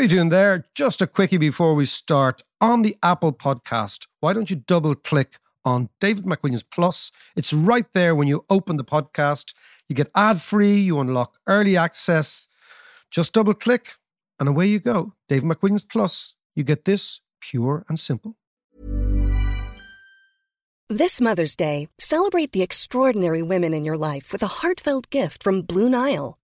you doing there? Just a quickie before we start. On the Apple podcast, why don't you double click on David McWilliams Plus? It's right there when you open the podcast. You get ad free, you unlock early access. Just double click and away you go. David McWilliams Plus. You get this pure and simple. This Mother's Day, celebrate the extraordinary women in your life with a heartfelt gift from Blue Nile.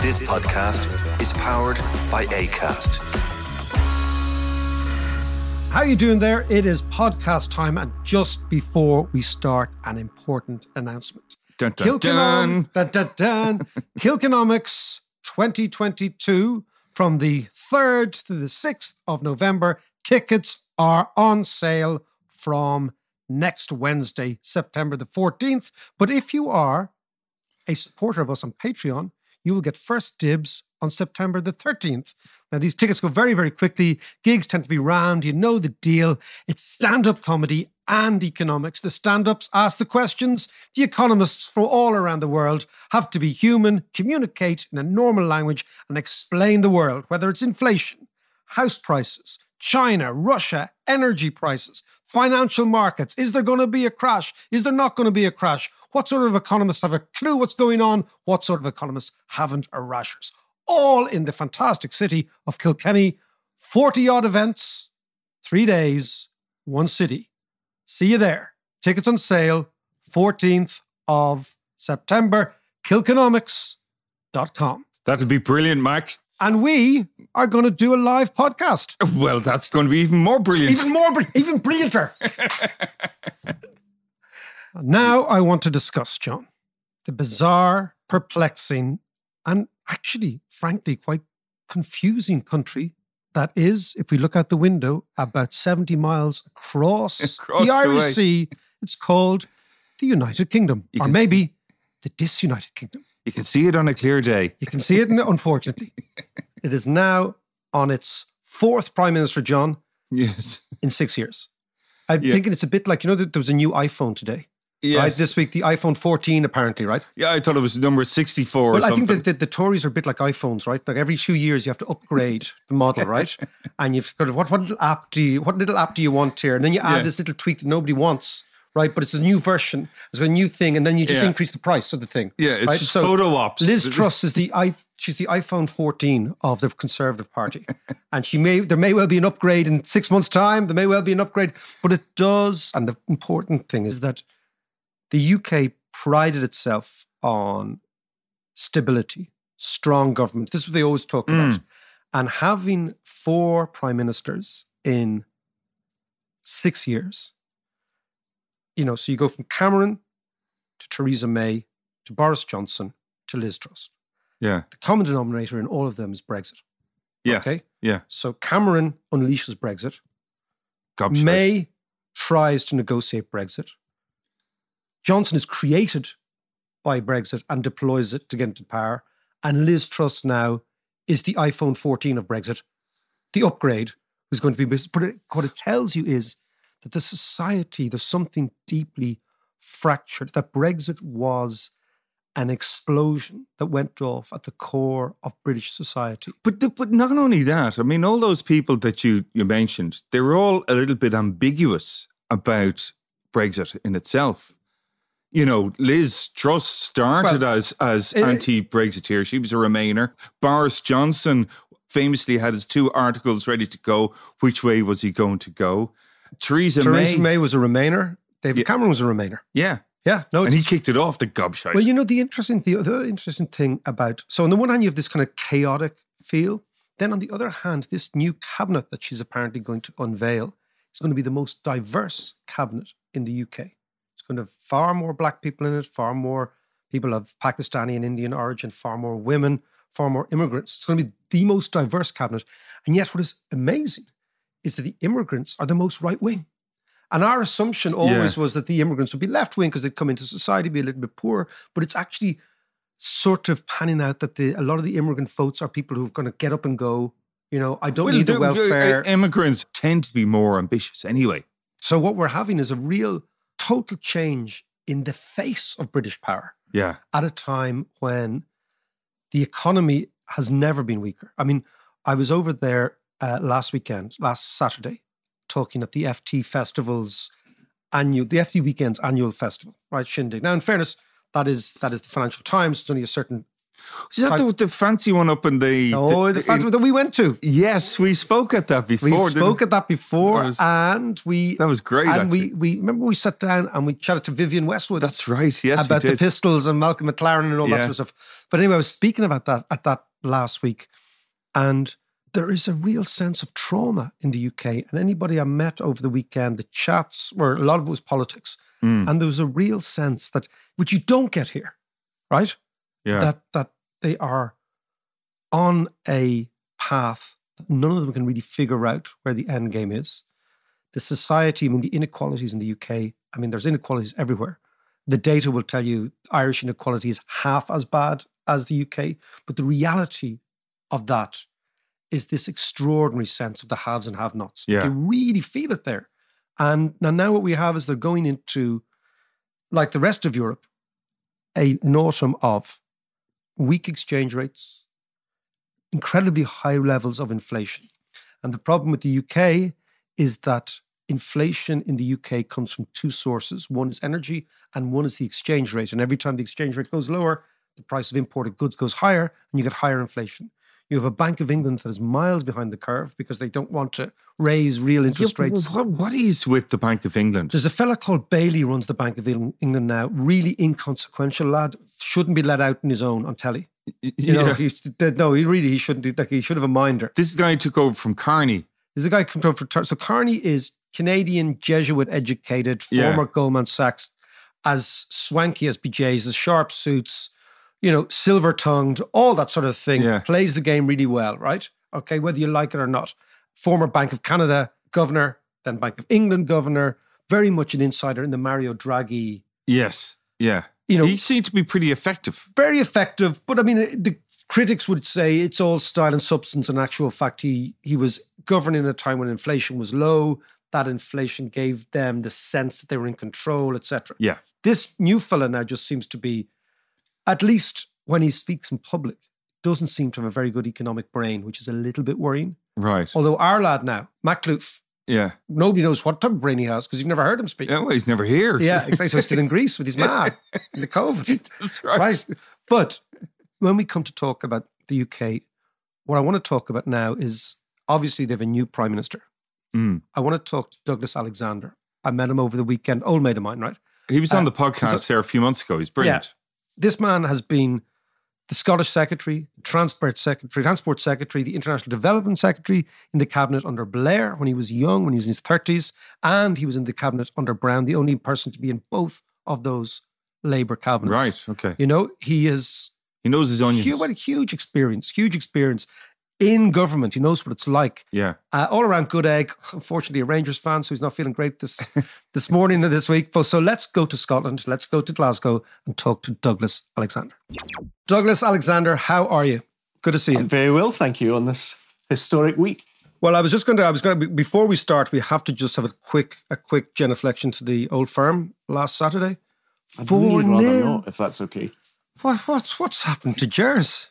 This podcast is powered by ACAST. How you doing there? It is podcast time, and just before we start, an important announcement. Dun, dun, Kilkenom- dun, dun, dun. Kilkenomics 2022 from the 3rd to the 6th of November. Tickets are on sale from next Wednesday, September the 14th. But if you are a supporter of us on Patreon, you will get first dibs on September the 13th. Now, these tickets go very, very quickly. Gigs tend to be round. You know the deal. It's stand up comedy and economics. The stand ups ask the questions. The economists from all around the world have to be human, communicate in a normal language, and explain the world, whether it's inflation, house prices, China, Russia, energy prices, financial markets. Is there going to be a crash? Is there not going to be a crash? What sort of economists have a clue what's going on? What sort of economists haven't a rashers? All in the fantastic city of Kilkenny. 40 odd events, three days, one city. See you there. Tickets on sale, 14th of September, kilkenomics.com. That'd be brilliant, Mac. And we are going to do a live podcast. Well, that's going to be even more brilliant. Even more, even brillianter. now I want to discuss, John, the bizarre, perplexing, and actually, frankly, quite confusing country that is, if we look out the window, about 70 miles across, Across the Irish. Sea. It's called the United Kingdom, You or can- maybe the disunited kingdom. you can see it on a clear day. You can see it, in the, unfortunately. it is now on its fourth prime minister, John, Yes. in six years. I'm Yeah. thinking it's a bit like, you know, there was a new iPhone today, Yes. right? This week, the iPhone 14, apparently, right? yeah, I thought it was number 64 Well, I think that the, the Tories are a bit like iPhones, right? Like every two years, you have to upgrade the model, right? And you've got what, what little app do you what little app do you want here? And then you add Yeah. this little tweak that nobody wants, right? But it's a new version, it's a new thing, and then you just Yeah. increase the price of the thing. yeah, it's right? just So photo ops. Liz Truss is the i she's the iPhone 14 of the Conservative Party, and she may there may well be an upgrade in six months' time. There may well be an upgrade, but it does. And the important thing is that the UK prided itself on stability, strong government. This is what they always talk about, mm. and having four prime ministers in six years. You know, so you go from Cameron to Theresa May to Boris Johnson to Liz Truss. Yeah. The common denominator in all of them is Brexit. Yeah. Okay. Yeah. So Cameron unleashes Brexit. Gobshite. May tries to negotiate Brexit. Johnson is created by Brexit and deploys it to get into power. And Liz Truss now is the iPhone 14 of Brexit, the upgrade who's going to be. But it, what it tells you is that the society, there's something deeply fractured, that Brexit was an explosion that went off at the core of British society. But the, but not only that, I mean, all those people that you you mentioned, they were all a little bit ambiguous about Brexit in itself. You know, Liz Truss started Well, as as it- anti-Brexiteer. She was a Remainer. Boris Johnson famously had his two articles ready to go. Which way was he going to go? Theresa, Theresa May, May was a Remainer. David Yeah. Cameron was a Remainer. yeah, Yeah, no, and he kicked it off the gobshite. Well, you know the interesting the other interesting thing about so on the one hand you have this kind of chaotic feel, then on the other hand, this new cabinet that she's apparently going to unveil is going to be the most diverse cabinet in the UK. Going to have far more black people in it, far more people of Pakistani and Indian origin, far more women, far more immigrants. It's going to be the most diverse cabinet. And yet what is amazing is that the immigrants are the most right wing. And our assumption always was that the immigrants would be left wing because they'd come into society, be a little bit poorer. But it's actually sort of panning out that the, a lot of the immigrant votes are people who are going to get up and go. You know, I don't Well, need the welfare. Immigrants tend to be more ambitious anyway. so what we're having is a real total change in the face of British power Yeah, at a time when the economy has never been weaker. I mean, I was over there uh, last weekend, last Saturday, talking at the FT Festival's annual, the FT Weekend's annual festival, right? Shindig. Now, in fairness, that is that is the Financial Times. It's only a certain is that the, the fancy one up in the? oh, the, festival that we went to. Yes, we spoke at that before. didn't spoke at that before, That was- and we That was great. and actually. we we remember we sat down and we chatted to Vivienne Westwood. That's right. Yes, about we the pistols and Malcolm McLaren and all that sort of stuff. But anyway, I was speaking about that at that last week, and there is a real sense of trauma in the UK. And anybody I met over the weekend, the chats were a lot of it was politics, Mm, and there was a real sense that which you don't get here, right? Yeah. That that they are on a path that none of them can really figure out where the end game is. The society, I mean, the inequalities in the UK, I mean, there's inequalities everywhere. The data will tell you Irish inequality is half as bad as the UK, but the reality of that is this extraordinary sense of the haves and have-nots. Yeah. You really feel it there. And now, now what we have is they're going into, like the rest of Europe, a, an autumn of weak exchange rates, incredibly high levels of inflation. And the problem with the UK is that inflation in the UK comes from two sources one is energy, and one is the exchange rate. And every time the exchange rate goes lower, the price of imported goods goes higher, and you get higher inflation. You have a Bank of England that is miles behind the curve because they don't want to raise real interest Yeah, rates. What, what is with the Bank of England? There's a fella called Bailey runs the Bank of England now. Really inconsequential lad. Shouldn't be let out in his own on telly. You know, Yeah. he's, no, he really he shouldn't. do- Like he should have a minder. This guy took over from Carney. There's a guy come from for so Carney is Canadian Jesuit educated, Yeah. former Goldman Sachs, as swanky as BJ's, as sharp suits, you know, silver tongued, all that sort of thing. Yeah. Plays the game really well, right? Okay, whether you like it or not. Former Bank of Canada governor, then Bank of England governor, very much an insider in the Mario Draghi. Yes. Yeah. You know, he seemed to be pretty effective. very effective. But I mean, uh, the critics would say it's all style and substance. In actual fact, he he was governing at a time when inflation was low. That inflation gave them the sense that they were in control, etc. Yeah. This new fella now just seems to be, at least when he speaks in public, doesn't seem to have a very good economic brain, which is a little bit worrying. Right. Although our lad now, Makhlouf, Yeah. nobody knows what type of brain he has because you've never heard him speak. Yeah, well, he's never here. Yeah, exactly. So he's still in Greece with his ma in the COVID. That's right. Right. But when we come to talk about the UK, what I want to talk about now is obviously they have a new prime minister. Mm. I want to talk to Douglas Alexander. I met him over the weekend, old mate of mine, right? He was on Uh, the podcast so- there a few months ago. He's brilliant. This man has been the Scottish Secretary, Transport Secretary, Transport Secretary, the International Development Secretary in the cabinet under Blair when he was young, when he was in his 30s, and he was in the cabinet under Brown, the only person to be in both of those Labour cabinets. Right. Okay. You know, he is He knows his onions. Huge, what a huge experience, huge experience in government. He knows what it's like. Yeah. Uh, all around good egg. Unfortunately, a Rangers fan, so he's not feeling great this this morning and this week. So let's go to Scotland. Let's go to Glasgow and talk to Douglas Alexander. Douglas Alexander, how are you? Good to see you. I'm very well, thank you, on this historic week. Well, I was just going to. I was going to. Before we start, we have to just have a quick, a quick genuflection to the old firm last Saturday. I'd Four really rather nil. not, if that's okay. What, what's, what's happened to Gers?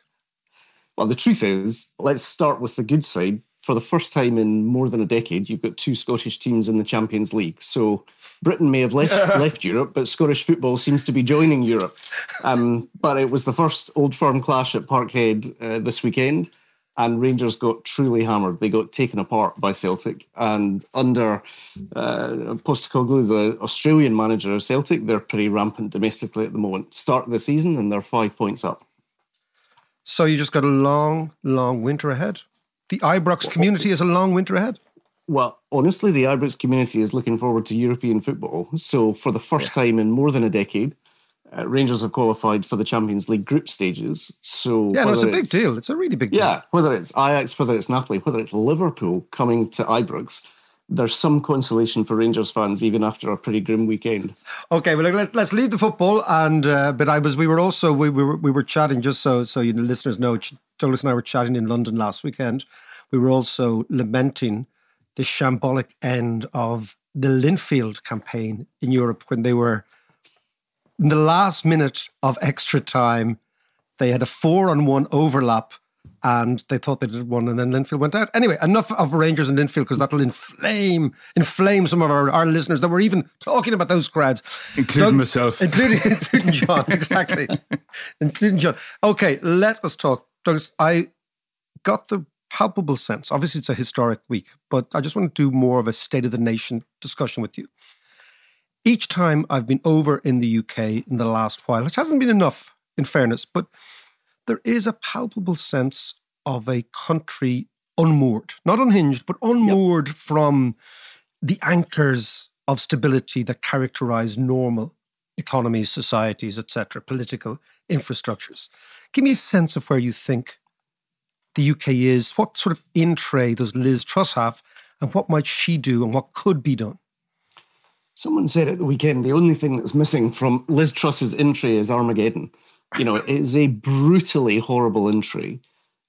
Well, the truth is, let's start with the good side. For the first time in more than a decade, you've got two Scottish teams in the Champions League. So Britain may have left, left Europe, but Scottish football seems to be joining Europe. Um, but it was the first Old Firm clash at Parkhead uh, this weekend and Rangers got truly hammered. They got taken apart by Celtic, and under uh, Postecoglou, the Australian manager of Celtic, they're pretty rampant domestically at the moment. Start of the season, and they're five points up. So you just got a long, long winter ahead. The Ibrox community is a long winter ahead. Well, honestly, the Ibrox community is looking forward to European football. So, for the first yeah. time in more than a decade, uh, Rangers have qualified for the Champions League group stages. So yeah, no, it's a big deal. It's a really big deal. Yeah, whether it's Ajax, whether it's Napoli, whether it's Liverpool coming to Ibrox, there's some consolation for Rangers fans even after a pretty grim weekend. Okay, well let, us leave the football and uh, but I was we were also we, we were we were chatting just so so you listeners know Douglas and I were chatting in London last weekend. We were also lamenting the shambolic end of the Linfield campaign in Europe when they were in the last minute of extra time, they had a four on one overlap and they thought they did one and then Linfield went out. Anyway, enough of Rangers and Linfield because that'll inflame inflame some of our, our listeners that were even talking about those crowds. Including Doug, myself. Including, including John, exactly. including John. Okay, let us talk. Douglas, I got the palpable sense, obviously it's a historic week, but I just want to do more of a state of the nation discussion with you each time I've been over in the UK in the last while, which hasn't been enough in fairness, but there is a palpable sense of a country unmoored, not unhinged, but unmoored yep. from the anchors of stability that characterize normal economies, societies, etc., political infrastructures. Give me a sense of where you think the UK is. What sort of in tray does Liz Truss have, and what might she do, and what could be done? Someone said at the weekend the only thing that's missing from Liz Truss's entry is Armageddon. You know, it is a brutally horrible entry.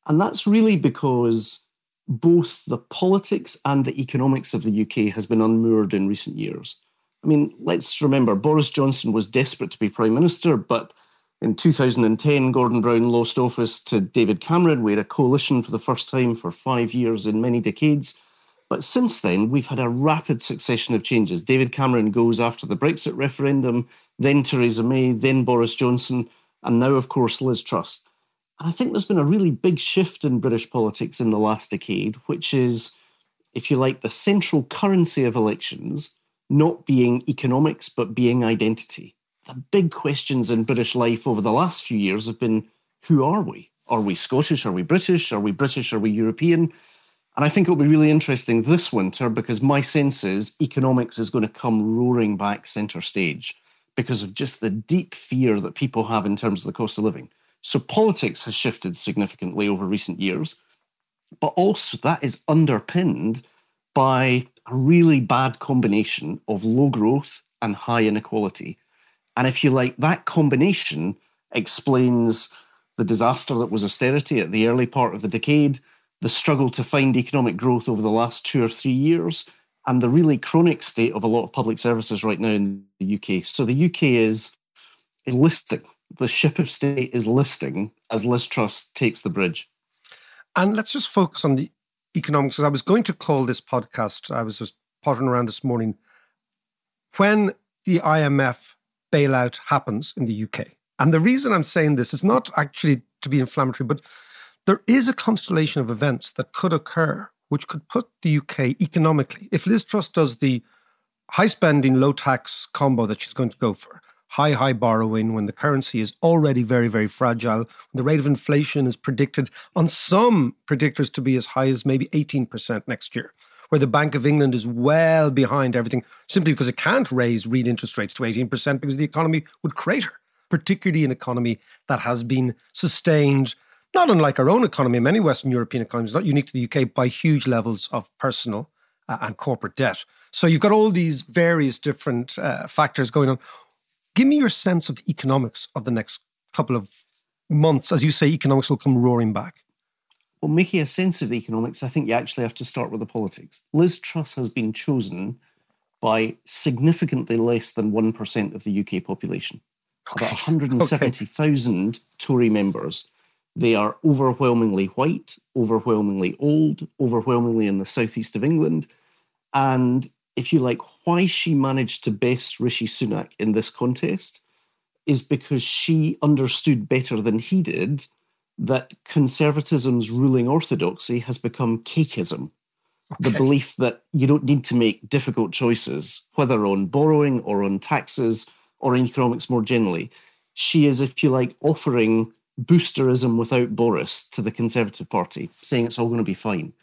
And that's really because both the politics and the economics of the UK has been unmoored in recent years. I mean, let's remember Boris Johnson was desperate to be Prime Minister, but in 2010, Gordon Brown lost office to David Cameron. We had a coalition for the first time for five years in many decades. But since then, we've had a rapid succession of changes. David Cameron goes after the Brexit referendum, then Theresa May, then Boris Johnson, and now, of course, Liz Truss. And I think there's been a really big shift in British politics in the last decade, which is, if you like, the central currency of elections not being economics, but being identity. The big questions in British life over the last few years have been who are we? Are we Scottish? Are we British? Are we British? Are we European? And I think it'll be really interesting this winter because my sense is economics is going to come roaring back center stage because of just the deep fear that people have in terms of the cost of living. So politics has shifted significantly over recent years, but also that is underpinned by a really bad combination of low growth and high inequality. And if you like, that combination explains the disaster that was austerity at the early part of the decade the struggle to find economic growth over the last two or three years, and the really chronic state of a lot of public services right now in the UK. So the UK is, is listing. The ship of state is listing as Liz Truss takes the bridge. And let's just focus on the economics. I was going to call this podcast, I was just pottering around this morning, when the IMF bailout happens in the UK. And the reason I'm saying this is not actually to be inflammatory, but there is a constellation of events that could occur which could put the UK economically, if Liz Truss does the high spending, low tax combo that she's going to go for, high, high borrowing when the currency is already very, very fragile, when the rate of inflation is predicted on some predictors to be as high as maybe 18% next year, where the Bank of England is well behind everything simply because it can't raise real interest rates to 18% because the economy would crater, particularly an economy that has been sustained not unlike our own economy, many Western European economies, not unique to the UK, by huge levels of personal uh, and corporate debt. So you've got all these various different uh, factors going on. Give me your sense of the economics of the next couple of months. As you say, economics will come roaring back. Well, making a sense of the economics, I think you actually have to start with the politics. Liz Truss has been chosen by significantly less than 1% of the UK population. about 170,000 okay. Tory members. They are overwhelmingly white, overwhelmingly old, overwhelmingly in the southeast of England. And if you like, why she managed to best Rishi Sunak in this contest is because she understood better than he did that conservatism's ruling orthodoxy has become cakeism. Okay. The belief that you don't need to make difficult choices, whether on borrowing or on taxes or in economics more generally. She is, if you like, offering boosterism without Boris to the Conservative Party, saying it's all going to be fine.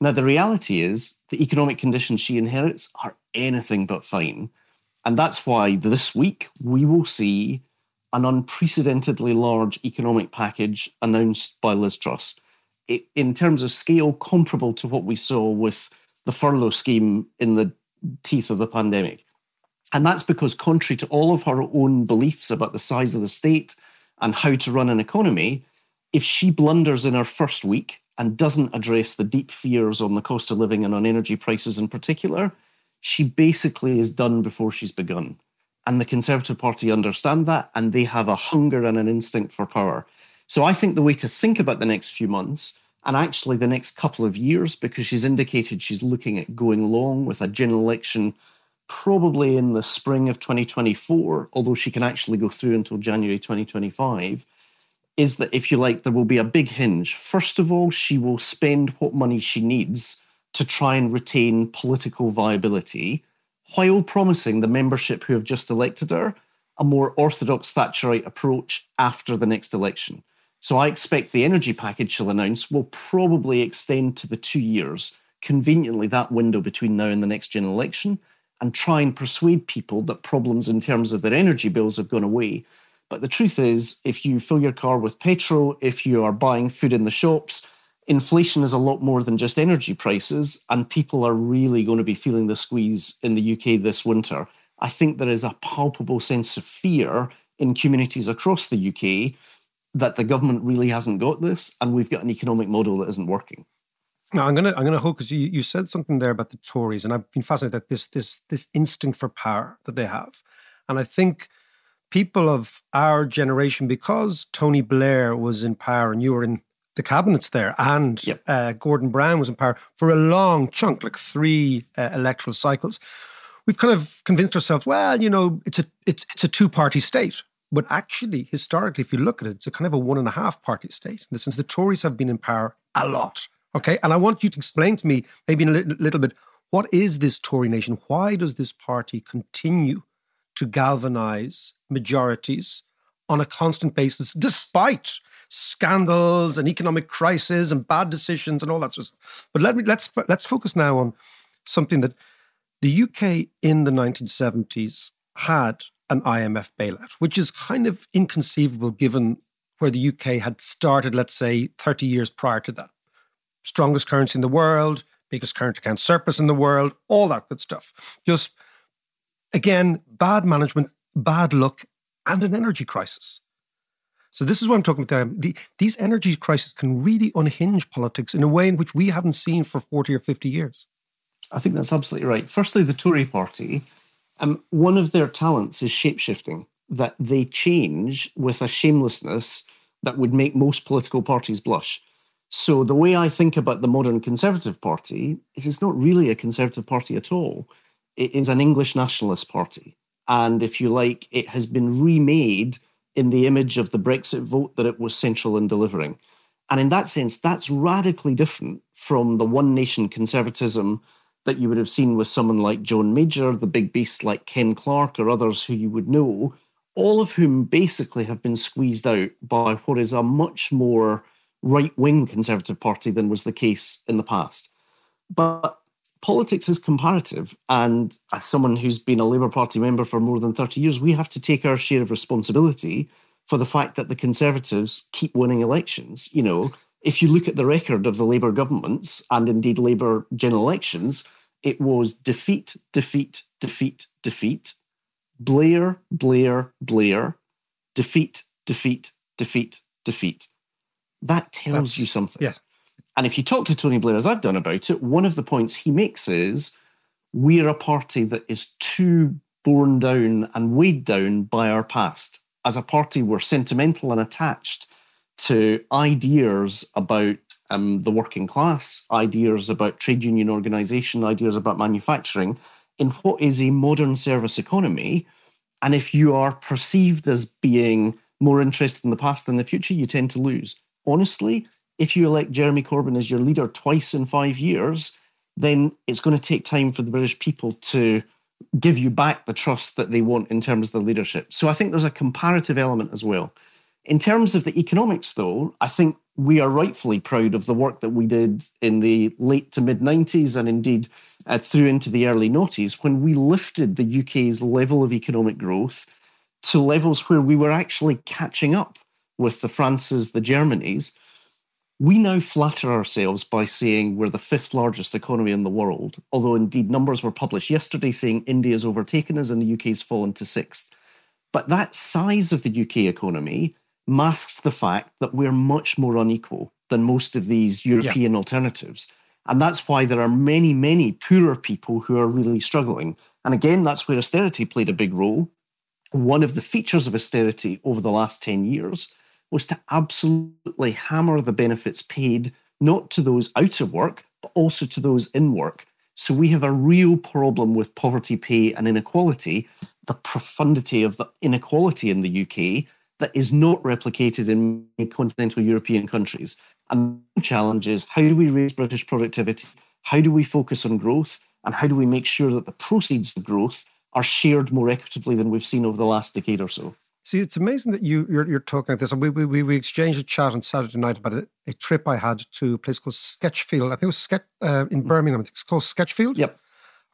Now, the reality is the economic conditions she inherits are anything but fine. And that's why this week we will see an unprecedentedly large economic package announced by Liz Truss. It, in terms of scale, comparable to what we saw with the furlough scheme in the teeth of the pandemic. And that's because, contrary to all of her own beliefs about the size of the state and how to run an economy, if she blunders in her first week and doesn't address the deep fears on the cost of living and on energy prices in particular, she basically is done before she's begun. And the Conservative Party understand that, and they have a hunger and an instinct for power. So I think the way to think about the next few months and actually the next couple of years, because she's indicated she's looking at going long with a general election probably in the spring of 2024, although she can actually go through until January 2025, is that if you like, there will be a big hinge. First of all, she will spend what money she needs to try and retain political viability while promising the membership who have just elected her a more orthodox Thatcherite approach after the next election. So I expect the energy package she'll announce will probably extend to the two years, conveniently that window between now and the next general election, and try and persuade people that problems in terms of their energy bills have gone away. But the truth is, if you fill your car with petrol, if you are buying food in the shops, inflation is a lot more than just energy prices, and people are really going to be feeling the squeeze in the UK this winter. I think there is a palpable sense of fear in communities across the UK that the government really hasn't got this, and we've got an economic model that isn't working. Now I'm gonna I'm gonna hook because you, you said something there about the Tories, and I've been fascinated that this this this instinct for power that they have, and I think people of our generation, because Tony Blair was in power and you were in the cabinets there, and yep. uh, Gordon Brown was in power for a long chunk, like three uh, electoral cycles. We've kind of convinced ourselves, well, you know, it's a it's it's a two party state. But actually, historically, if you look at it, it's a kind of a one and a half party state in the sense the Tories have been in power a lot. Okay. And I want you to explain to me, maybe in a little, little bit, what is this Tory nation? Why does this party continue to galvanize majorities on a constant basis, despite scandals and economic crisis and bad decisions and all that sort of stuff. But let me let's let's focus now on something that the UK in the 1970s had an IMF bailout, which is kind of inconceivable given where the UK had started, let's say, 30 years prior to that. Strongest currency in the world, biggest current account surplus in the world, all that good stuff. Just, again, bad management, bad luck, and an energy crisis. So this is what I'm talking about. The, these energy crises can really unhinge politics in a way in which we haven't seen for 40 or 50 years. I think that's absolutely right. Firstly, the Tory party, um, one of their talents is shapeshifting, that they change with a shamelessness that would make most political parties blush. So the way I think about the modern Conservative Party is it's not really a Conservative Party at all. It is an English nationalist party. And if you like, it has been remade in the image of the Brexit vote that it was central in delivering. And in that sense, that's radically different from the one nation conservatism that you would have seen with someone like John Major, the big beasts like Ken Clarke, or others who you would know, all of whom basically have been squeezed out by what is a much more right wing Conservative Party than was the case in the past. But politics is comparative. And as someone who's been a Labour Party member for more than 30 years, we have to take our share of responsibility for the fact that the Conservatives keep winning elections. You know, if you look at the record of the Labour governments and indeed Labour general elections, it was defeat, defeat, defeat, defeat, Blair, Blair, Blair, defeat, defeat, defeat, defeat. That tells That's, you something. Yes. And if you talk to Tony Blair, as I've done about it, one of the points he makes is we're a party that is too borne down and weighed down by our past. as a party, we're sentimental and attached to ideas about um, the working class, ideas about trade union organization, ideas about manufacturing in what is a modern service economy. And if you are perceived as being more interested in the past than the future, you tend to lose. Honestly, if you elect Jeremy Corbyn as your leader twice in five years, then it's going to take time for the British people to give you back the trust that they want in terms of the leadership. So I think there's a comparative element as well. In terms of the economics, though, I think we are rightfully proud of the work that we did in the late to mid 90s and indeed uh, through into the early noughties when we lifted the UK's level of economic growth to levels where we were actually catching up with the Frances, the Germanys. We now flatter ourselves by saying we're the fifth largest economy in the world, although indeed numbers were published yesterday saying India's overtaken us and the UK's fallen to sixth. But that size of the UK economy masks the fact that we're much more unequal than most of these European yeah. alternatives. And that's why there are many, many poorer people who are really struggling. And again, that's where austerity played a big role. One of the features of austerity over the last 10 years was to absolutely hammer the benefits paid not to those out of work, but also to those in work. So we have a real problem with poverty pay and inequality, the profundity of the inequality in the UK that is not replicated in continental European countries. And the challenge is how do we raise British productivity? How do we focus on growth? And how do we make sure that the proceeds of growth are shared more equitably than we've seen over the last decade or so? See, it's amazing that you you're, you're talking like this. We, we we exchanged a chat on Saturday night about a, a trip I had to a place called Sketchfield. I think it was Sketch uh, in mm. Birmingham. It's called Sketchfield. Yep.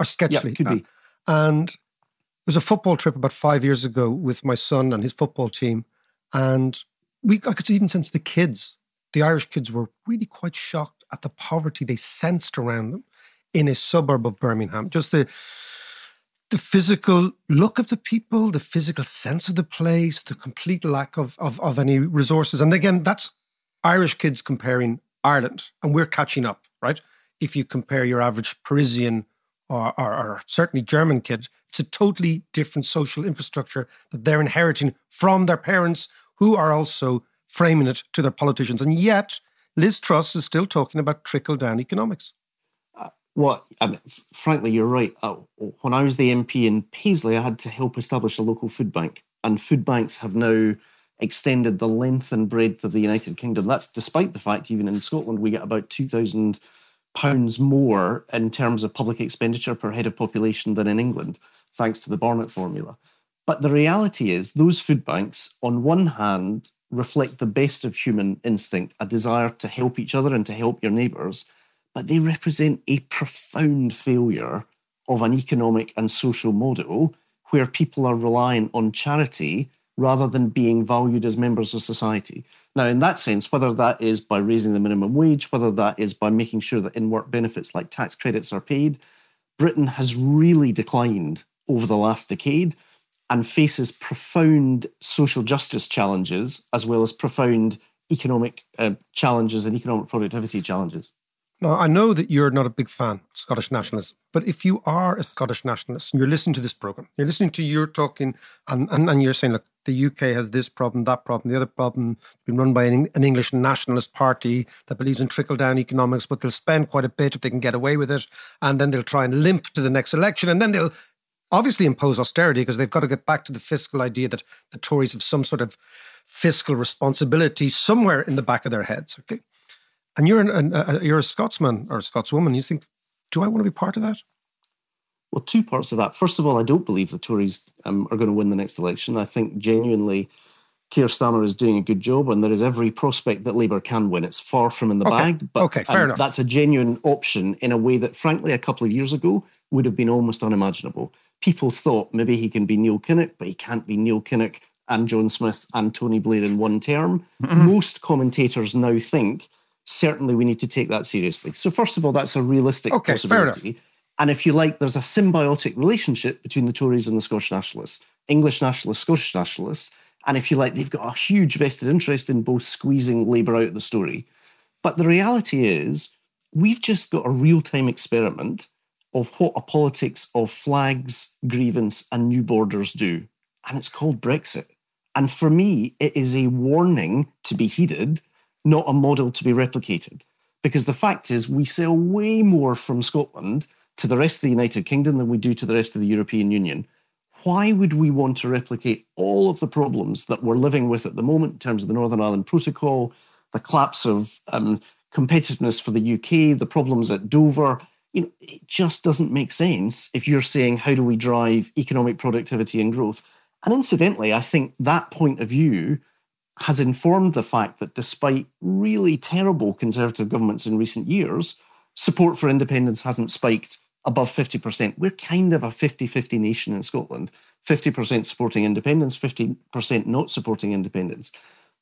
Or Sketchfield. Yep, could be. And it was a football trip about five years ago with my son and his football team, and we I could even sense the kids, the Irish kids, were really quite shocked at the poverty they sensed around them in a suburb of Birmingham. Just the the physical look of the people, the physical sense of the place, the complete lack of, of, of any resources. And again, that's Irish kids comparing Ireland, and we're catching up, right? If you compare your average Parisian or, or, or, certainly German kid, it's a totally different social infrastructure that they're inheriting from their parents, who are also framing it to their politicians. And yet, Liz Truss is still talking about trickle down economics. Well, I mean, frankly, you're right. Uh, when I was the MP in Paisley, I had to help establish a local food bank, and food banks have now extended the length and breadth of the United Kingdom. That's despite the fact, even in Scotland, we get about two thousand pounds more in terms of public expenditure per head of population than in England, thanks to the Barnett formula. But the reality is, those food banks, on one hand, reflect the best of human instinct, a desire to help each other and to help your neighbours but they represent a profound failure of an economic and social model where people are reliant on charity rather than being valued as members of society. Now, in that sense, whether that is by raising the minimum wage, whether that is by making sure that in work benefits like tax credits are paid, Britain has really declined over the last decade and faces profound social justice challenges as well as profound economic uh, challenges and economic productivity challenges. Now, I know that you're not a big fan of Scottish nationalism, but if you are a Scottish nationalist and you're listening to this program, you're listening to your talking and, and, and you're saying, look, the UK has this problem, that problem, the other problem, been run by an, an English nationalist party that believes in trickle down economics, but they'll spend quite a bit if they can get away with it. And then they'll try and limp to the next election. And then they'll obviously impose austerity because they've got to get back to the fiscal idea that the Tories have some sort of fiscal responsibility somewhere in the back of their heads. Okay. And you're an, an, a, you're a Scotsman or a Scotswoman. You think, do I want to be part of that? Well, two parts of that. First of all, I don't believe the Tories um, are going to win the next election. I think genuinely Keir Starmer is doing a good job, and there is every prospect that Labour can win. It's far from in the okay. bag, but okay, fair um, enough. that's a genuine option in a way that, frankly, a couple of years ago would have been almost unimaginable. People thought maybe he can be Neil Kinnock, but he can't be Neil Kinnock and John Smith and Tony Blair in one term. Mm-hmm. Most commentators now think certainly we need to take that seriously. So, first of all, that's a realistic okay, possibility. And if you like, there's a symbiotic relationship between the Tories and the Scottish nationalists, English nationalists, Scottish nationalists. And if you like, they've got a huge vested interest in both squeezing Labour out of the story. But the reality is, we've just got a real time experiment of what a politics of flags, grievance, and new borders do. And it's called Brexit. And for me, it is a warning to be heeded, not a model to be replicated. Because the fact is, we sell way more from Scotland to the rest of the United Kingdom than we do to the rest of the European Union. Why would we want to replicate all of the problems that we're living with at the moment in terms of the Northern Ireland Protocol, the collapse of um, competitiveness for the UK, the problems at Dover? You know, it just doesn't make sense if you're saying, how do we drive economic productivity and growth? And incidentally, I think that point of view has informed the fact that despite really terrible Conservative governments in recent years, support for independence hasn't spiked above 50%. We're kind of a 50 50 nation in Scotland 50% supporting independence, 50% not supporting independence.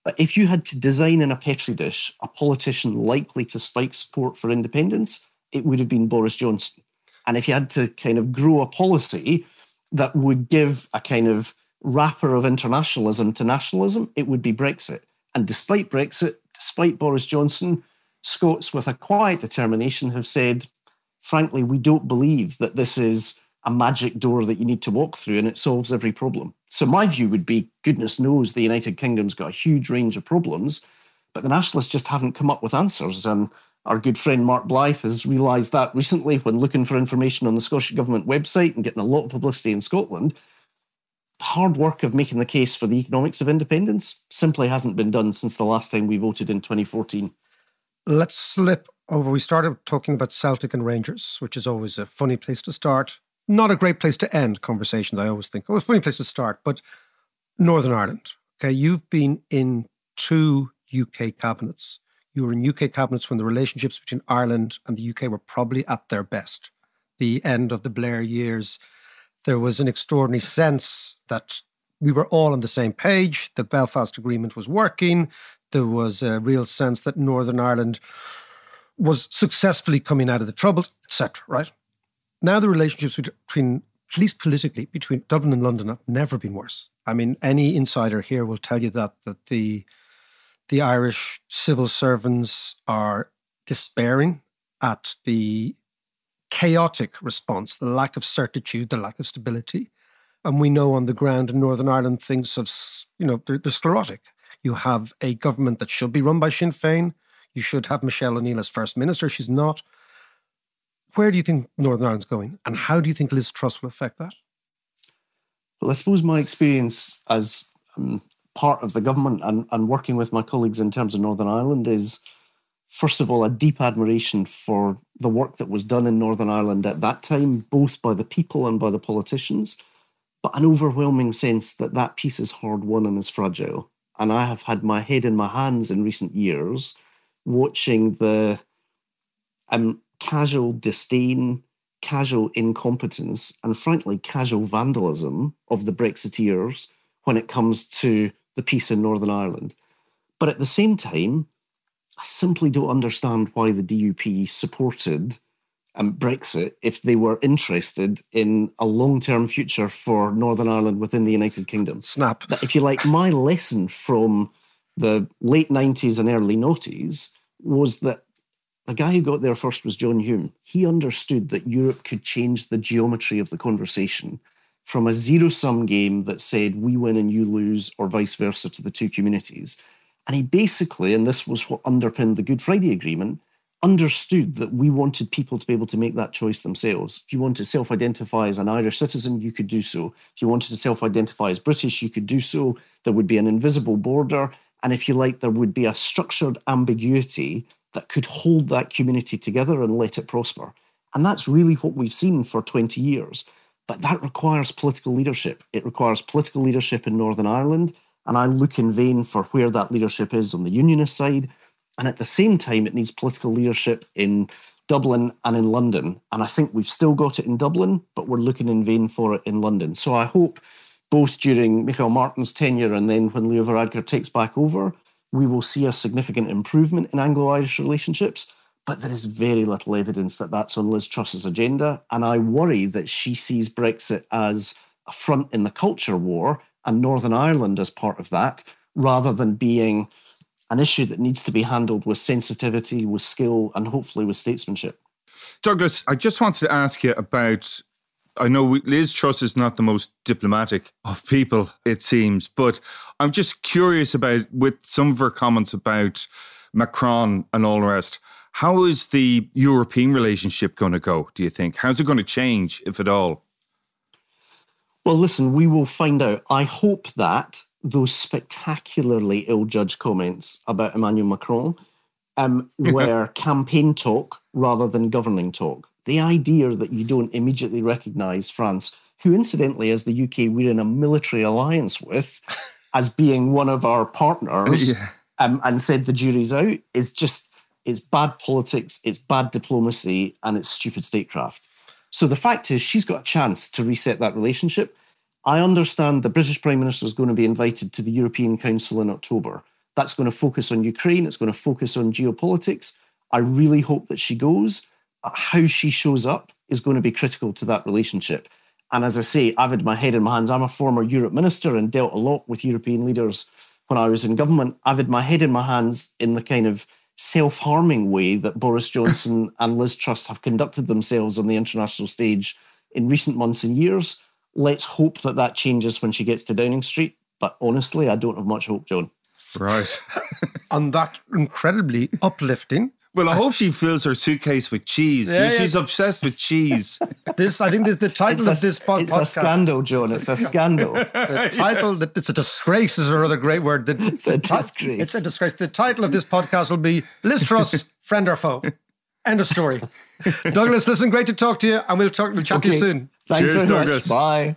But if you had to design in a petri dish a politician likely to spike support for independence, it would have been Boris Johnson. And if you had to kind of grow a policy that would give a kind of wrapper of internationalism to nationalism, it would be Brexit. And despite Brexit, despite Boris Johnson, Scots with a quiet determination have said, frankly, we don't believe that this is a magic door that you need to walk through and it solves every problem. So my view would be goodness knows the United Kingdom's got a huge range of problems, but the nationalists just haven't come up with answers. And our good friend Mark Blyth has realised that recently when looking for information on the Scottish Government website and getting a lot of publicity in Scotland hard work of making the case for the economics of independence simply hasn't been done since the last time we voted in 2014. Let's slip over. We started talking about Celtic and Rangers, which is always a funny place to start. Not a great place to end conversations, I always think. Oh, a funny place to start, but Northern Ireland. Okay, you've been in two UK cabinets. You were in UK cabinets when the relationships between Ireland and the UK were probably at their best. The end of the Blair years, there was an extraordinary sense that we were all on the same page. The Belfast Agreement was working. There was a real sense that Northern Ireland was successfully coming out of the troubles, etc. Right now, the relationships between, at least politically, between Dublin and London have never been worse. I mean, any insider here will tell you that that the the Irish civil servants are despairing at the chaotic response, the lack of certitude, the lack of stability. And we know on the ground in Northern Ireland, things have, you know, they're, they're sclerotic. You have a government that should be run by Sinn Féin. You should have Michelle O'Neill as First Minister. She's not. Where do you think Northern Ireland's going? And how do you think Liz Truss will affect that? Well, I suppose my experience as um, part of the government and, and working with my colleagues in terms of Northern Ireland is first of all, a deep admiration for the work that was done in Northern Ireland at that time, both by the people and by the politicians, but an overwhelming sense that that peace is hard won and is fragile. And I have had my head in my hands in recent years watching the um, casual disdain, casual incompetence, and frankly, casual vandalism of the Brexiteers when it comes to the peace in Northern Ireland. But at the same time, I simply don't understand why the DUP supported um, Brexit if they were interested in a long term future for Northern Ireland within the United Kingdom. Snap. But if you like, my lesson from the late 90s and early noughties was that the guy who got there first was John Hume. He understood that Europe could change the geometry of the conversation from a zero sum game that said we win and you lose, or vice versa to the two communities and he basically, and this was what underpinned the Good Friday Agreement, understood that we wanted people to be able to make that choice themselves. If you wanted to self identify as an Irish citizen, you could do so. If you wanted to self identify as British, you could do so. There would be an invisible border. And if you like, there would be a structured ambiguity that could hold that community together and let it prosper. And that's really what we've seen for 20 years. But that requires political leadership. It requires political leadership in Northern Ireland. And I look in vain for where that leadership is on the unionist side. And at the same time, it needs political leadership in Dublin and in London. And I think we've still got it in Dublin, but we're looking in vain for it in London. So I hope both during Michael Martin's tenure and then when Leo Varadkar takes back over, we will see a significant improvement in Anglo Irish relationships. But there is very little evidence that that's on Liz Truss's agenda. And I worry that she sees Brexit as a front in the culture war and Northern Ireland as part of that, rather than being an issue that needs to be handled with sensitivity, with skill, and hopefully with statesmanship. Douglas, I just wanted to ask you about I know Liz Truss is not the most diplomatic of people, it seems, but I'm just curious about with some of her comments about Macron and all the rest. How is the European relationship going to go, do you think? How's it going to change, if at all? Well, listen, we will find out. I hope that those spectacularly ill judged comments about Emmanuel Macron um, were campaign talk rather than governing talk. The idea that you don't immediately recognize France, who incidentally, as the UK, we're in a military alliance with, as being one of our partners, Yeah. um, and said the jury's out, is just, it's bad politics, it's bad diplomacy, and it's stupid statecraft. So the fact is, she's got a chance to reset that relationship. I understand the British Prime Minister is going to be invited to the European Council in October. That's going to focus on Ukraine, it's going to focus on geopolitics. I really hope that she goes. How she shows up is going to be critical to that relationship. And as I say, I've had my head in my hands. I'm a former Europe minister and dealt a lot with European leaders when I was in government. I've had my head in my hands in the kind of self harming way that Boris Johnson and Liz Truss have conducted themselves on the international stage in recent months and years. Let's hope that that changes when she gets to Downing Street. But honestly, I don't have much hope, John. Right. and that incredibly uplifting. Well, I hope she fills her suitcase with cheese. Yeah, yeah. She's obsessed with cheese. This, I think, this, the title of this pod- it's podcast. a scandal, John. It's a scandal. The title, that it's a disgrace, is another great word. The, It's a disgrace. It's a disgrace. The title of this podcast will be Liz Truss, friend or foe. End of story. Douglas, listen, great to talk to you, and we'll talk. We'll chat to you soon. Thanks Cheers, very Douglas. much. Bye.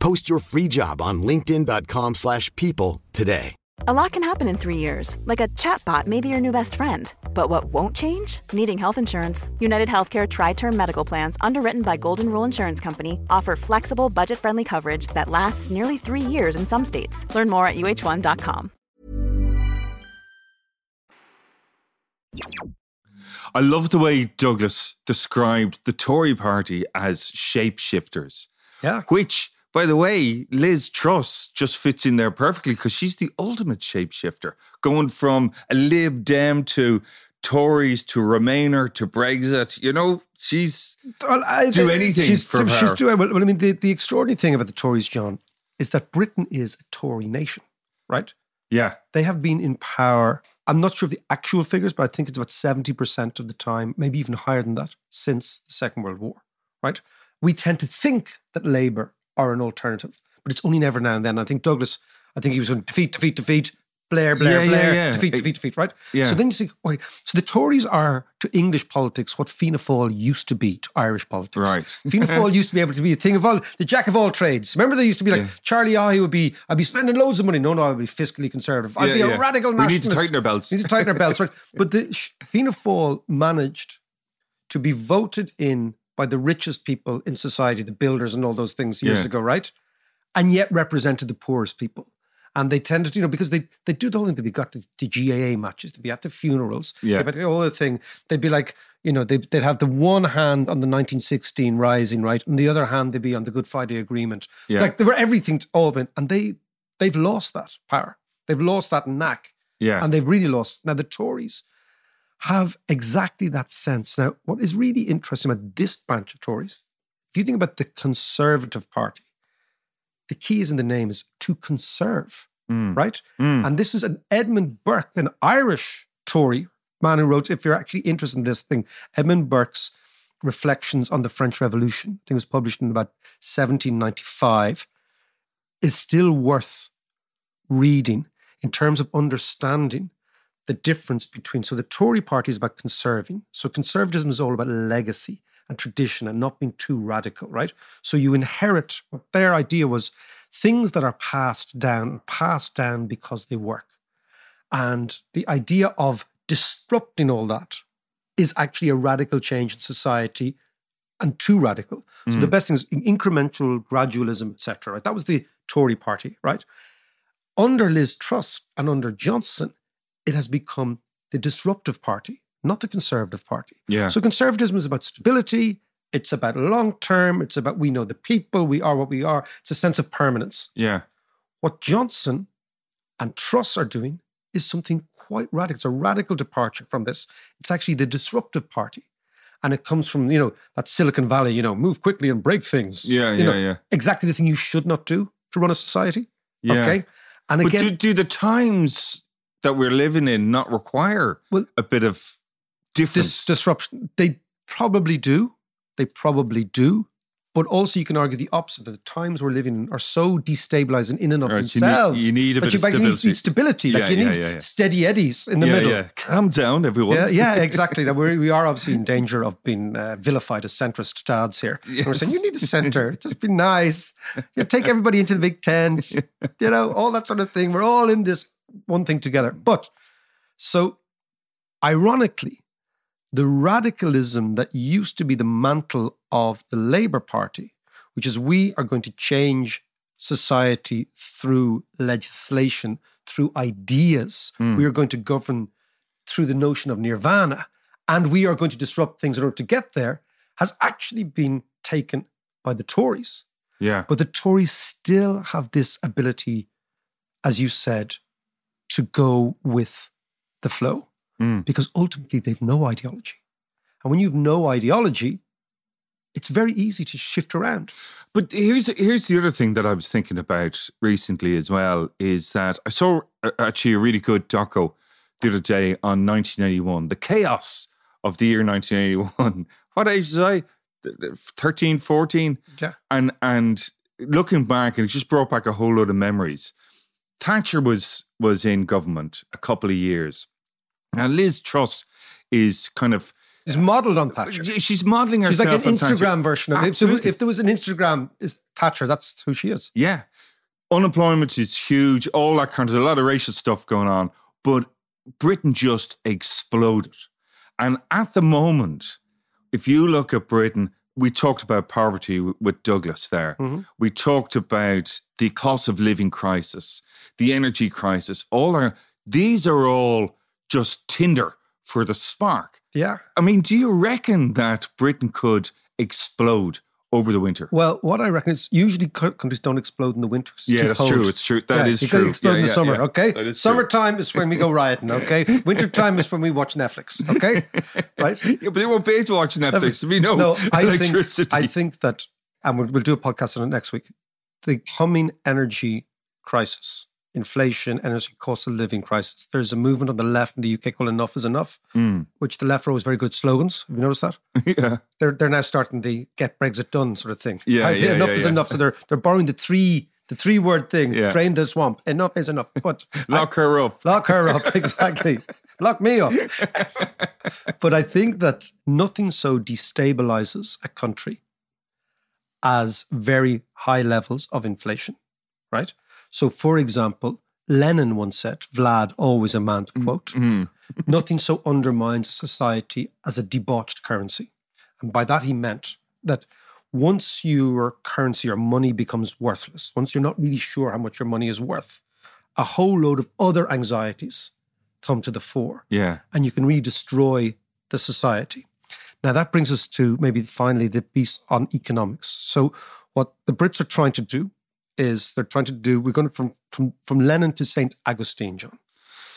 Post your free job on linkedin.com/people slash people today. A lot can happen in three years, like a chatbot may be your new best friend. But what won't change? Needing health insurance. United Healthcare Tri Term Medical Plans, underwritten by Golden Rule Insurance Company, offer flexible, budget friendly coverage that lasts nearly three years in some states. Learn more at uh1.com. I love the way Douglas described the Tory party as shapeshifters, Yeah. which, by the way, Liz Truss just fits in there perfectly because she's the ultimate shapeshifter, going from a Lib Dem to Tories to Remainer to Brexit. You know, she's Well, I- Do anything she's, for she's doing well. well, I mean, the, the extraordinary thing about the Tories, John, is that Britain is a Tory nation, right? yeah, They have been in power. I'm not sure of the actual figures, but I think it's about 70% of the time, maybe even higher than that, since the Second World War, right? We tend to think that Labour are an alternative, but it's only never now and then. I think Douglas, I think he was going defeat, defeat, defeat, Blair, Blair, Yeah, yeah, Blair, yeah. defeat, defeat, defeat, right? yeah. So then you see, okay, so the Tories are to English politics what Fianna Fáil used to be to Irish politics. Right. Fianna Fáil used to be able to be a thing of all, the jack of all trades. Remember they used to be like, Yeah. Charlie I would be, I'd be spending loads of money. No, no, I'd be fiscally conservative. I'd Yeah, be a yeah. radical We need to tighten our belts. We need to tighten our belts, right? But the Fianna Fáil managed to be voted in by the richest people in society, the builders and all those things years Yeah. ago, right? And yet represented the poorest people. And they tended, to, you know, because they they do the whole thing. They'd be got the, the GAA matches, they'd be at the funerals, Yeah. they'd be at the other thing. They'd be like, you know, they'd, they'd have the one hand on the 1916 rising, right? And the other hand, they'd be on the Good Friday Agreement. Yeah. Like they were everything, to all of it. And they, they've lost that power. They've lost that knack yeah. and they've really lost. Now the Tories have exactly that sense. Now, what is really interesting about this branch of Tories, if you think about the Conservative Party, the key is in the name is to conserve, Mm. right? Mm. And this is an Edmund Burke, an Irish Tory man who wrote, if you're actually interested in this thing, Edmund Burke's Reflections on the French Revolution, I think it was published in about 1795, is still worth reading in terms of understanding the difference between. So the Tory party is about conserving. So conservatism is all about legacy and tradition and not being too radical, right? So you inherit what their idea was things that are passed down, passed down because they work. And the idea of disrupting all that is actually a radical change in society and too radical. So the Mm. best thing is incremental gradualism, etc. Right? That was the Tory party, right? Under Liz Truss and under Johnson, it has become the disruptive party, not the conservative party. Yeah. So conservatism is about stability. It's about long term. It's about we know the people. We are what we are. It's a sense of permanence. Yeah. What Johnson and Truss are doing is something quite radical. It's a radical departure from this. It's actually the disruptive party. And it comes from, you know, that Silicon Valley, you know, move quickly and break things. Yeah, You yeah, know, yeah. Exactly the thing you should not do to run a society. Yeah. Okay. And again, do, do the times that we're living in not require Well, a bit of difference? this disruption, they probably do. They probably do. But also, you can argue the opposite that the times we're living in are so destabilizing in and of Right, you need- themselves. you need a bit you of like, you need- stability. stability. Like Yeah, you yeah, need yeah, yeah. steady eddies in the yeah, middle. yeah. Calm down, everyone. Yeah, yeah, exactly. We're, we are obviously in danger of being uh, vilified as centrist dads here. And We're saying you need the center. Just be nice. You know, take everybody into the big tent. You know, all that sort of thing. We're all in this one thing together. But so, ironically, the radicalism that used to be the mantle of the Labour Party, which is we are going to change society through legislation, through ideas. Mm. We are going to govern through the notion of nirvana, and we are going to disrupt things in order to get there, has actually been taken by the Tories. Yeah. But the Tories still have this ability, as you said, to go with the flow Mm. because ultimately they've no ideology. And when you've no ideology, it's very easy to shift around. But here's here's the other thing that I was thinking about recently as well is that I saw uh, actually a really good doco the other day on 1981, the chaos of the year 1981. What age was I? 13, 14? Yeah. And and looking back, and it just brought back a whole lot of memories. Thatcher was was in government a couple of years. Now Liz Truss is kind of It's modeled on Thatcher. she's modeling herself. She's like an on Thatcher. Instagram version of. If there, was, if there was an Instagram is Thatcher, that's who she is. Yeah. Unemployment is huge, all that kind of, a lot of racial stuff going on. But Britain just exploded. And at the moment, if you look at Britain, we talked about poverty with Douglas there. Mhm. We talked about the cost of living crisis, the energy crisis. All are, these are all just tinder for the spark. Yeah. I mean, do you reckon that Britain could explode over the winter? Well, what I reckon is usually co- countries don't explode in the winter. it's Yeah, that's cold. true. It's true. That yeah, is you true. explode Yeah, in the yeah, summer, yeah. okay? That is true. Summertime is when we go rioting, okay? Wintertime is when we watch Netflix, okay? Right? Yeah, but they won't pay to watch Netflix. We know No, I think. I think that, and we'll, we'll do a podcast on it next week, the coming energy crisis, inflation, energy cost of living crisis, there's a movement on the left in the UK called Enough is Enough, Mm. which the left always very good slogans. Have you noticed that? yeah. They're, they're now starting the get Brexit done sort of thing. Yeah, I- yeah, enough yeah, is yeah. enough. So they're, they're borrowing the three the three word thing, Yeah. drain the swamp. Enough is enough. But Lock her up. Lock her up, exactly. Lock me up. but I think that nothing so destabilizes a country as very high levels of inflation, right? So, for example, Lenin once said, Vlad, always a man to quote, Mm. nothing so undermines a society as a debauched currency. And by that, he meant that once your currency or money becomes worthless, once you're not really sure how much your money is worth, a whole load of other anxieties come to the fore Yeah. and you can really destroy the society. Now, that brings us to maybe finally the piece on economics. So, what the Brits are trying to do is they're trying to do, we're going from, from, from Lenin to St. Augustine, John.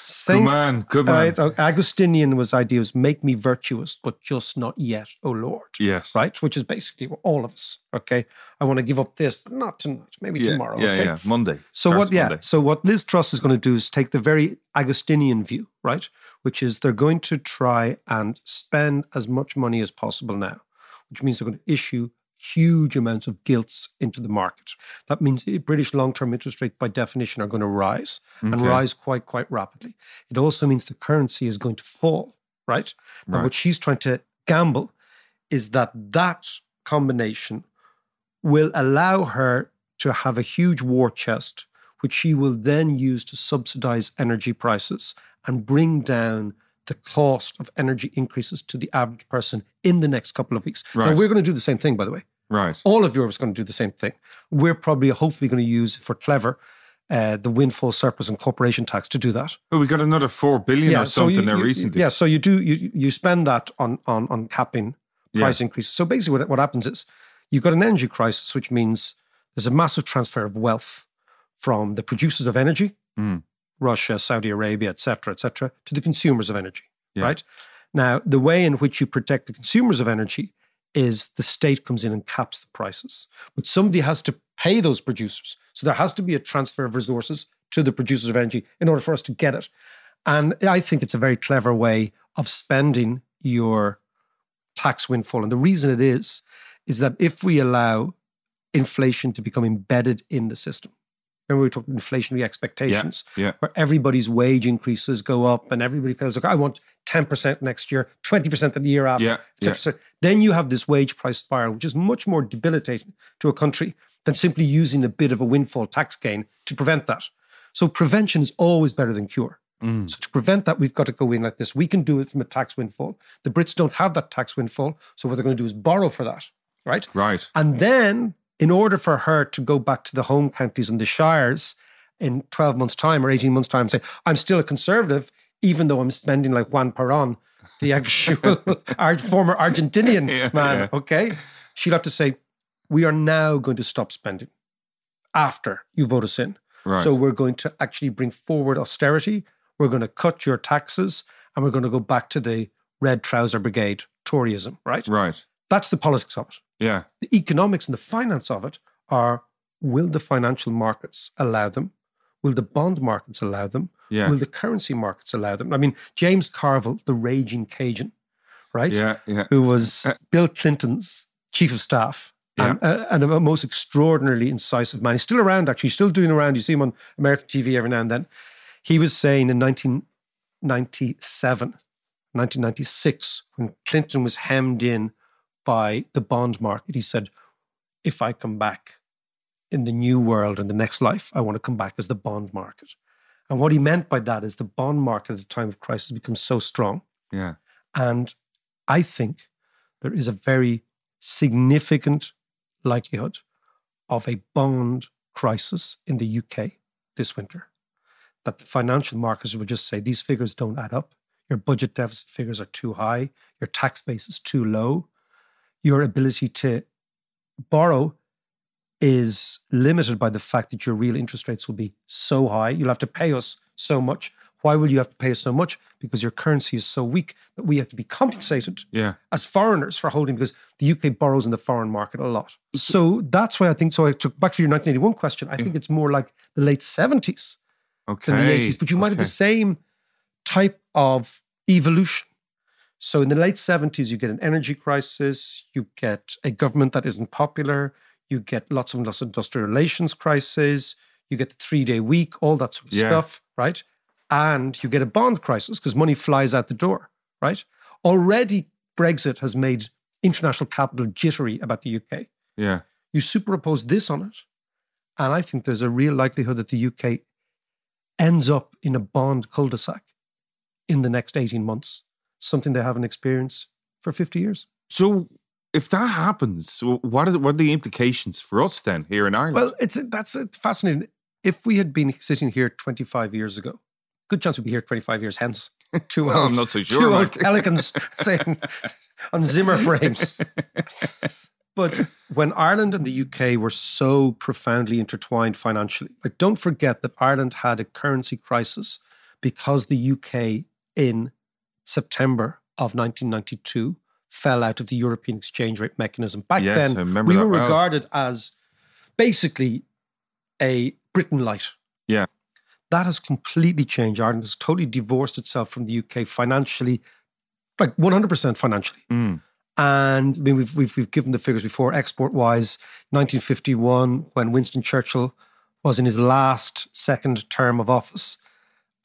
Saint man, good man. uh, Augustinian was idea was make me virtuous, but just not yet, oh Lord. Yes. Right? Which is basically all of us. Okay. I want to give up this, but not tonight, maybe yeah, tomorrow. Yeah, okay? yeah. Monday. So what? Yeah. Monday. So what Liz Truss is going to do is take the very Augustinian view, right? Which is they're going to try and spend as much money as possible now, which means they're going to issue huge amounts of gilts into the market. That means the British long-term interest rates, by definition, are going to rise and Okay. rise quite, quite rapidly. It also means the currency is going to fall, right? And Right. what she's trying to gamble is that that combination will allow her to have a huge war chest, which she will then use to subsidize energy prices and bring down the cost of energy increases to the average person in the next couple of weeks. Now, we're going to do the same thing, by the way. Right. All of Europe is going to do the same thing. We're probably, hopefully, going to use, for clever, uh, the windfall surplus and corporation tax to do that. Oh, we got another four billion or so something you- there you- recently. Yeah, so you do you you spend that on on on capping Yeah. price increases. So basically, what what happens is you've got an energy crisis, which means there's a massive transfer of wealth from the producers of energy, Mm. Russia, Saudi Arabia, et cetera, et cetera, to the consumers of energy. Yeah. Right now, the way in which you protect the consumers of energy is the state comes in and caps the prices, but somebody has to pay those producers. So there has to be a transfer of resources to the producers of energy in order for us to get it. And I think it's a very clever way of spending your tax windfall. And the reason it is, is that if we allow inflation to become embedded in the system, remember we talked inflationary expectations, yeah. where everybody's wage increases go up and everybody feels like, I want 10% next year, 20% the year after, Yeah, yeah. Then you have this wage price spiral, which is much more debilitating to a country than simply using a bit of a windfall tax gain to prevent that. So prevention is always better than cure. Mm. So to prevent that, we've got to go in like this. We can do it from a tax windfall. The Brits don't have that tax windfall. So what they're going to do is borrow for that, right? Right. And then, in order for her to go back to the home counties and the shires in 12 months' time or 18 months' time and say, I'm still a conservative, even though I'm spending like Juan Perón, the actual former Argentinian Yeah, man, yeah. okay? She'll have to say, We are now going to stop spending after you vote us in. Right. So we're going to actually bring forward austerity. We're going to cut your taxes and we're going to go back to the red trouser brigade Toryism, right? Right. That's the politics of it. Yeah. The economics and the finance of it are will the financial markets allow them? Will the bond markets allow them? Yeah. Will the currency markets allow them? I mean, James Carville, the raging Cajun, right? Yeah. Yeah. Who was Bill Clinton's chief of staff and, uh, and a most extraordinarily incisive man. He's still around, actually, He's still doing around. You see him on American TV every now and then. He was saying in 1997, 1996, when Clinton was hemmed in by the bond market, he said, if I come back in the new world in the next life, I want to come back as the bond market. And what he meant by that is the bond market at a time of crisis becomes so strong. Yeah. And I think there is a very significant likelihood of a bond crisis in the UK this winter. That the financial markets will just say these figures don't add up. Your budget deficit figures are too high. Your tax base is too low. Your ability to borrow is limited by the fact that your real interest rates will be so high. You'll have to pay us so much. Why will you have to pay us so much? Because your currency is so weak that we have to be compensated Yeah. as foreigners for holding because the UK borrows in the foreign market a lot. So that's why I think so. I took back for your 1981 question. I think it's more like the late 70s Okay. than the 80s, but you might have the same type of evolution. So in the late 70s, you get an energy crisis, you get a government that isn't popular, you get lots and lots of industrial relations crises, you get the three day week, all that sort of Yeah. stuff, right? And you get a bond crisis because money flies out the door, right? Already, Brexit has made international capital jittery about the UK. Yeah. You superimpose this on it, and I think there's a real likelihood that the UK ends up in a bond cul-de-sac in the next 18 months, something they haven't experienced for 50 years. So if that happens, what are the, what are the implications for us then here in Ireland? Well, it's that's it's fascinating. If we had been sitting here 25 years ago, good chance we'd be here 25 years hence. Two Well, old, I'm not so Two sure, old Mike. pelicans saying on Zimmer frames. But when Ireland and the UK were so profoundly intertwined financially, like don't forget that Ireland had a currency crisis because the UK in September of 1992 fell out of the European exchange rate mechanism. Back Yes, then, we were well. regarded as basically a Britain light. Yeah. That has completely changed. Ireland has totally divorced itself from the UK financially, like 100% financially. Mm. And I mean, we've, we've, we've given the figures before. Export wise, 1951, when Winston Churchill was in his last second term of office,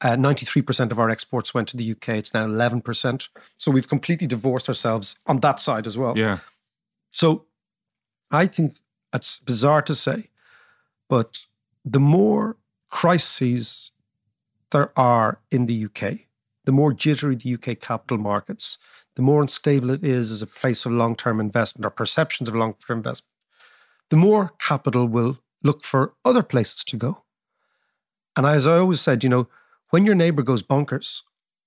uh, 93% of our exports went to the UK. It's now 11%. So we've completely divorced ourselves on that side as well. Yeah. So I think it's bizarre to say, but the more crises there are in the UK, the more jittery the UK capital markets, the more unstable it is as a place of long term investment or perceptions of long term investment, the more capital will look for other places to go. And as I always said, you know, when your neighbor goes bonkers,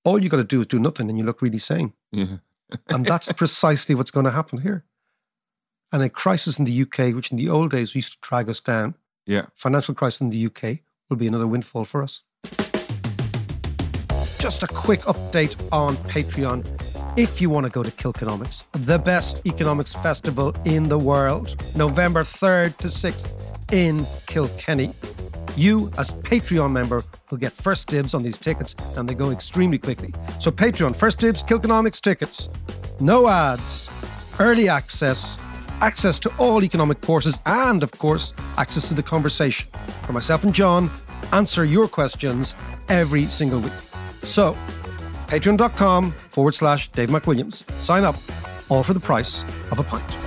all you got to do is do nothing and you look really sane. Yeah. And that's precisely what's going to happen here. And a crisis in the UK, which in the old days used to drag us down, Yeah. financial crisis in the UK will be another windfall for us. Just a quick update on Patreon. If you want to go to Kilkenomics, the best economics festival in the world, November 3rd to 6th in Kilkenny. You, as Patreon member, will get first dibs on these tickets and they go extremely quickly. So, Patreon, first dibs, Kilkenomics tickets. No ads, early access, access to all economic courses, and of course, access to the conversation. For myself and John, answer your questions every single week. So, patreon.com forward slash Dave McWilliams. Sign up, all for the price of a pint.